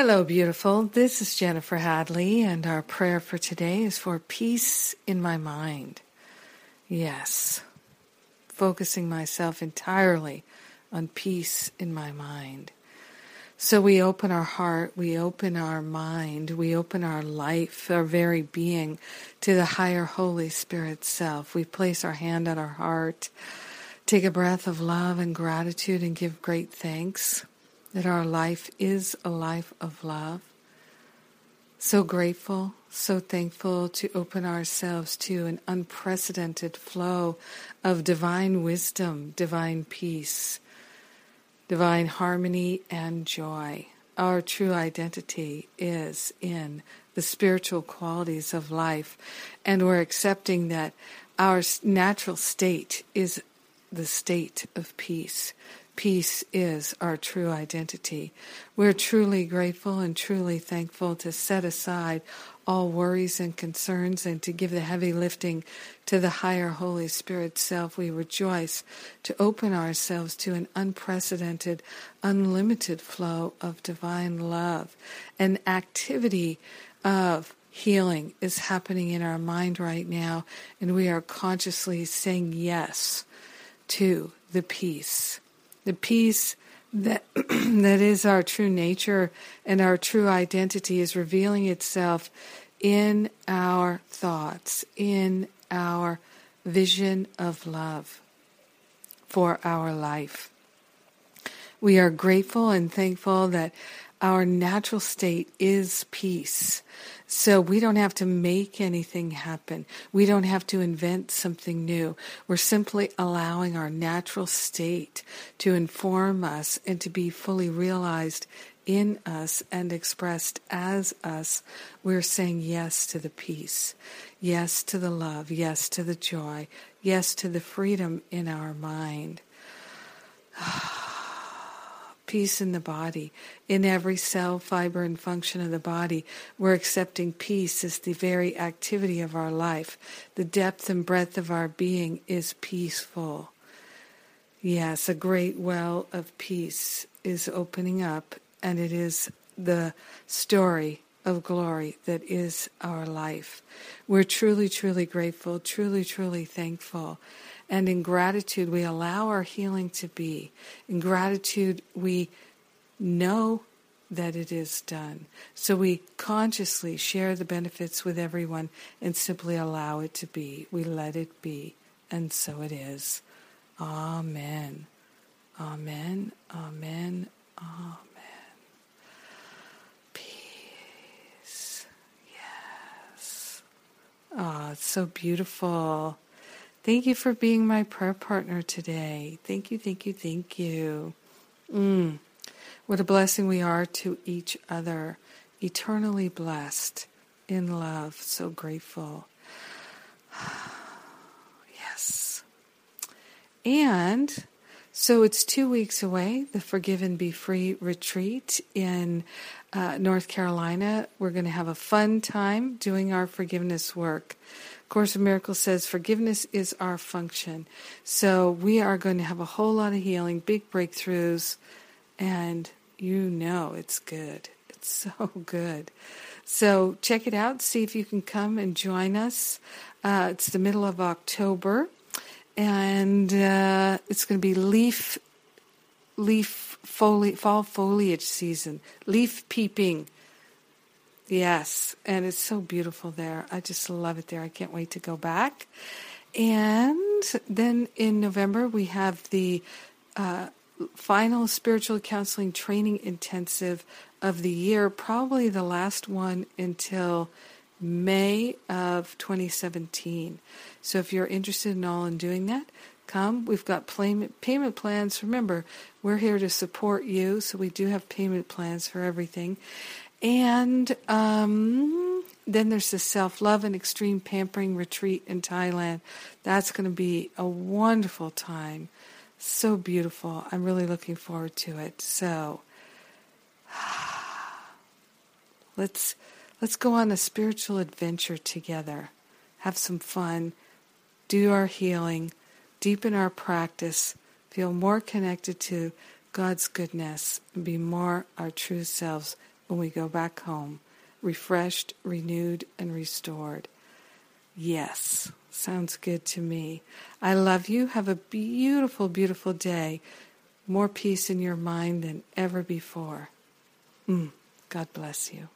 Hello, beautiful. This is Jennifer Hadley, and our prayer for today is for peace in my mind. Yes, focusing myself entirely on peace in my mind. So we open our heart, we open our mind, we open our life, our very being to the higher Holy Spirit self. We place our hand on our heart, take a breath of love and gratitude, and give great thanks that our life is a life of love. So grateful, so thankful to open ourselves to an unprecedented flow of divine wisdom, divine peace, divine harmony, and joy. Our true identity is in the spiritual qualities of life, and we're accepting that our natural state is the state of peace. Peace is our true identity. We're truly grateful and truly thankful to set aside all worries and concerns and to give the heavy lifting to the higher Holy Spirit self. We rejoice to open ourselves to an unprecedented, unlimited flow of divine love. An activity of healing is happening in our mind right now, and we are consciously saying yes to the peace the peace that that is our true nature and our true identity is revealing itself in our thoughts, in our vision of love for our life. We are grateful and thankful that our natural state is peace. So we don't have to make anything happen. We don't have to invent something new. We're simply allowing our natural state to inform us and to be fully realized in us and expressed as us. We're saying yes to the peace, yes to the love, yes to the joy, yes to the freedom in our mind. Peace in the body, in every cell, fiber, and function of the body. We're accepting peace as the very activity of our life. The depth and breadth of our being is peaceful. Yes, a great well of peace is opening up, and it is the story of glory that is our life. We're truly, truly grateful, truly, truly thankful and in gratitude, we allow our healing to be. In gratitude, we know that it is done. So we consciously share the benefits with everyone and simply allow it to be. We let it be. And so it is. Amen. Amen. Amen. Amen. Peace. Yes. Ah, oh, it's so beautiful. Thank you for being my prayer partner today. Thank you, thank you, thank you. Mm. What a blessing we are to each other. Eternally blessed in love. So grateful. yes. And so it's two weeks away, the Forgive and Be Free retreat in uh, North Carolina. We're going to have a fun time doing our forgiveness work. Course of Miracles says forgiveness is our function. So we are going to have a whole lot of healing, big breakthroughs, and you know it's good. It's so good. So check it out. See if you can come and join us. Uh, it's the middle of October, and uh, it's going to be leaf leaf foli- fall foliage season, leaf peeping Yes, and it's so beautiful there. I just love it there. I can't wait to go back. And then in November, we have the uh, final spiritual counseling training intensive of the year, probably the last one until May of 2017. So if you're interested in all in doing that, come. We've got payment, payment plans. Remember, we're here to support you, so we do have payment plans for everything. And um, then there's the self love and extreme pampering retreat in Thailand. That's going to be a wonderful time. So beautiful. I'm really looking forward to it. So let's let's go on a spiritual adventure together. Have some fun. Do our healing. Deepen our practice. Feel more connected to God's goodness and be more our true selves when we go back home, refreshed, renewed, and restored. Yes, sounds good to me. I love you. Have a beautiful, beautiful day. More peace in your mind than ever before. Mm, God bless you.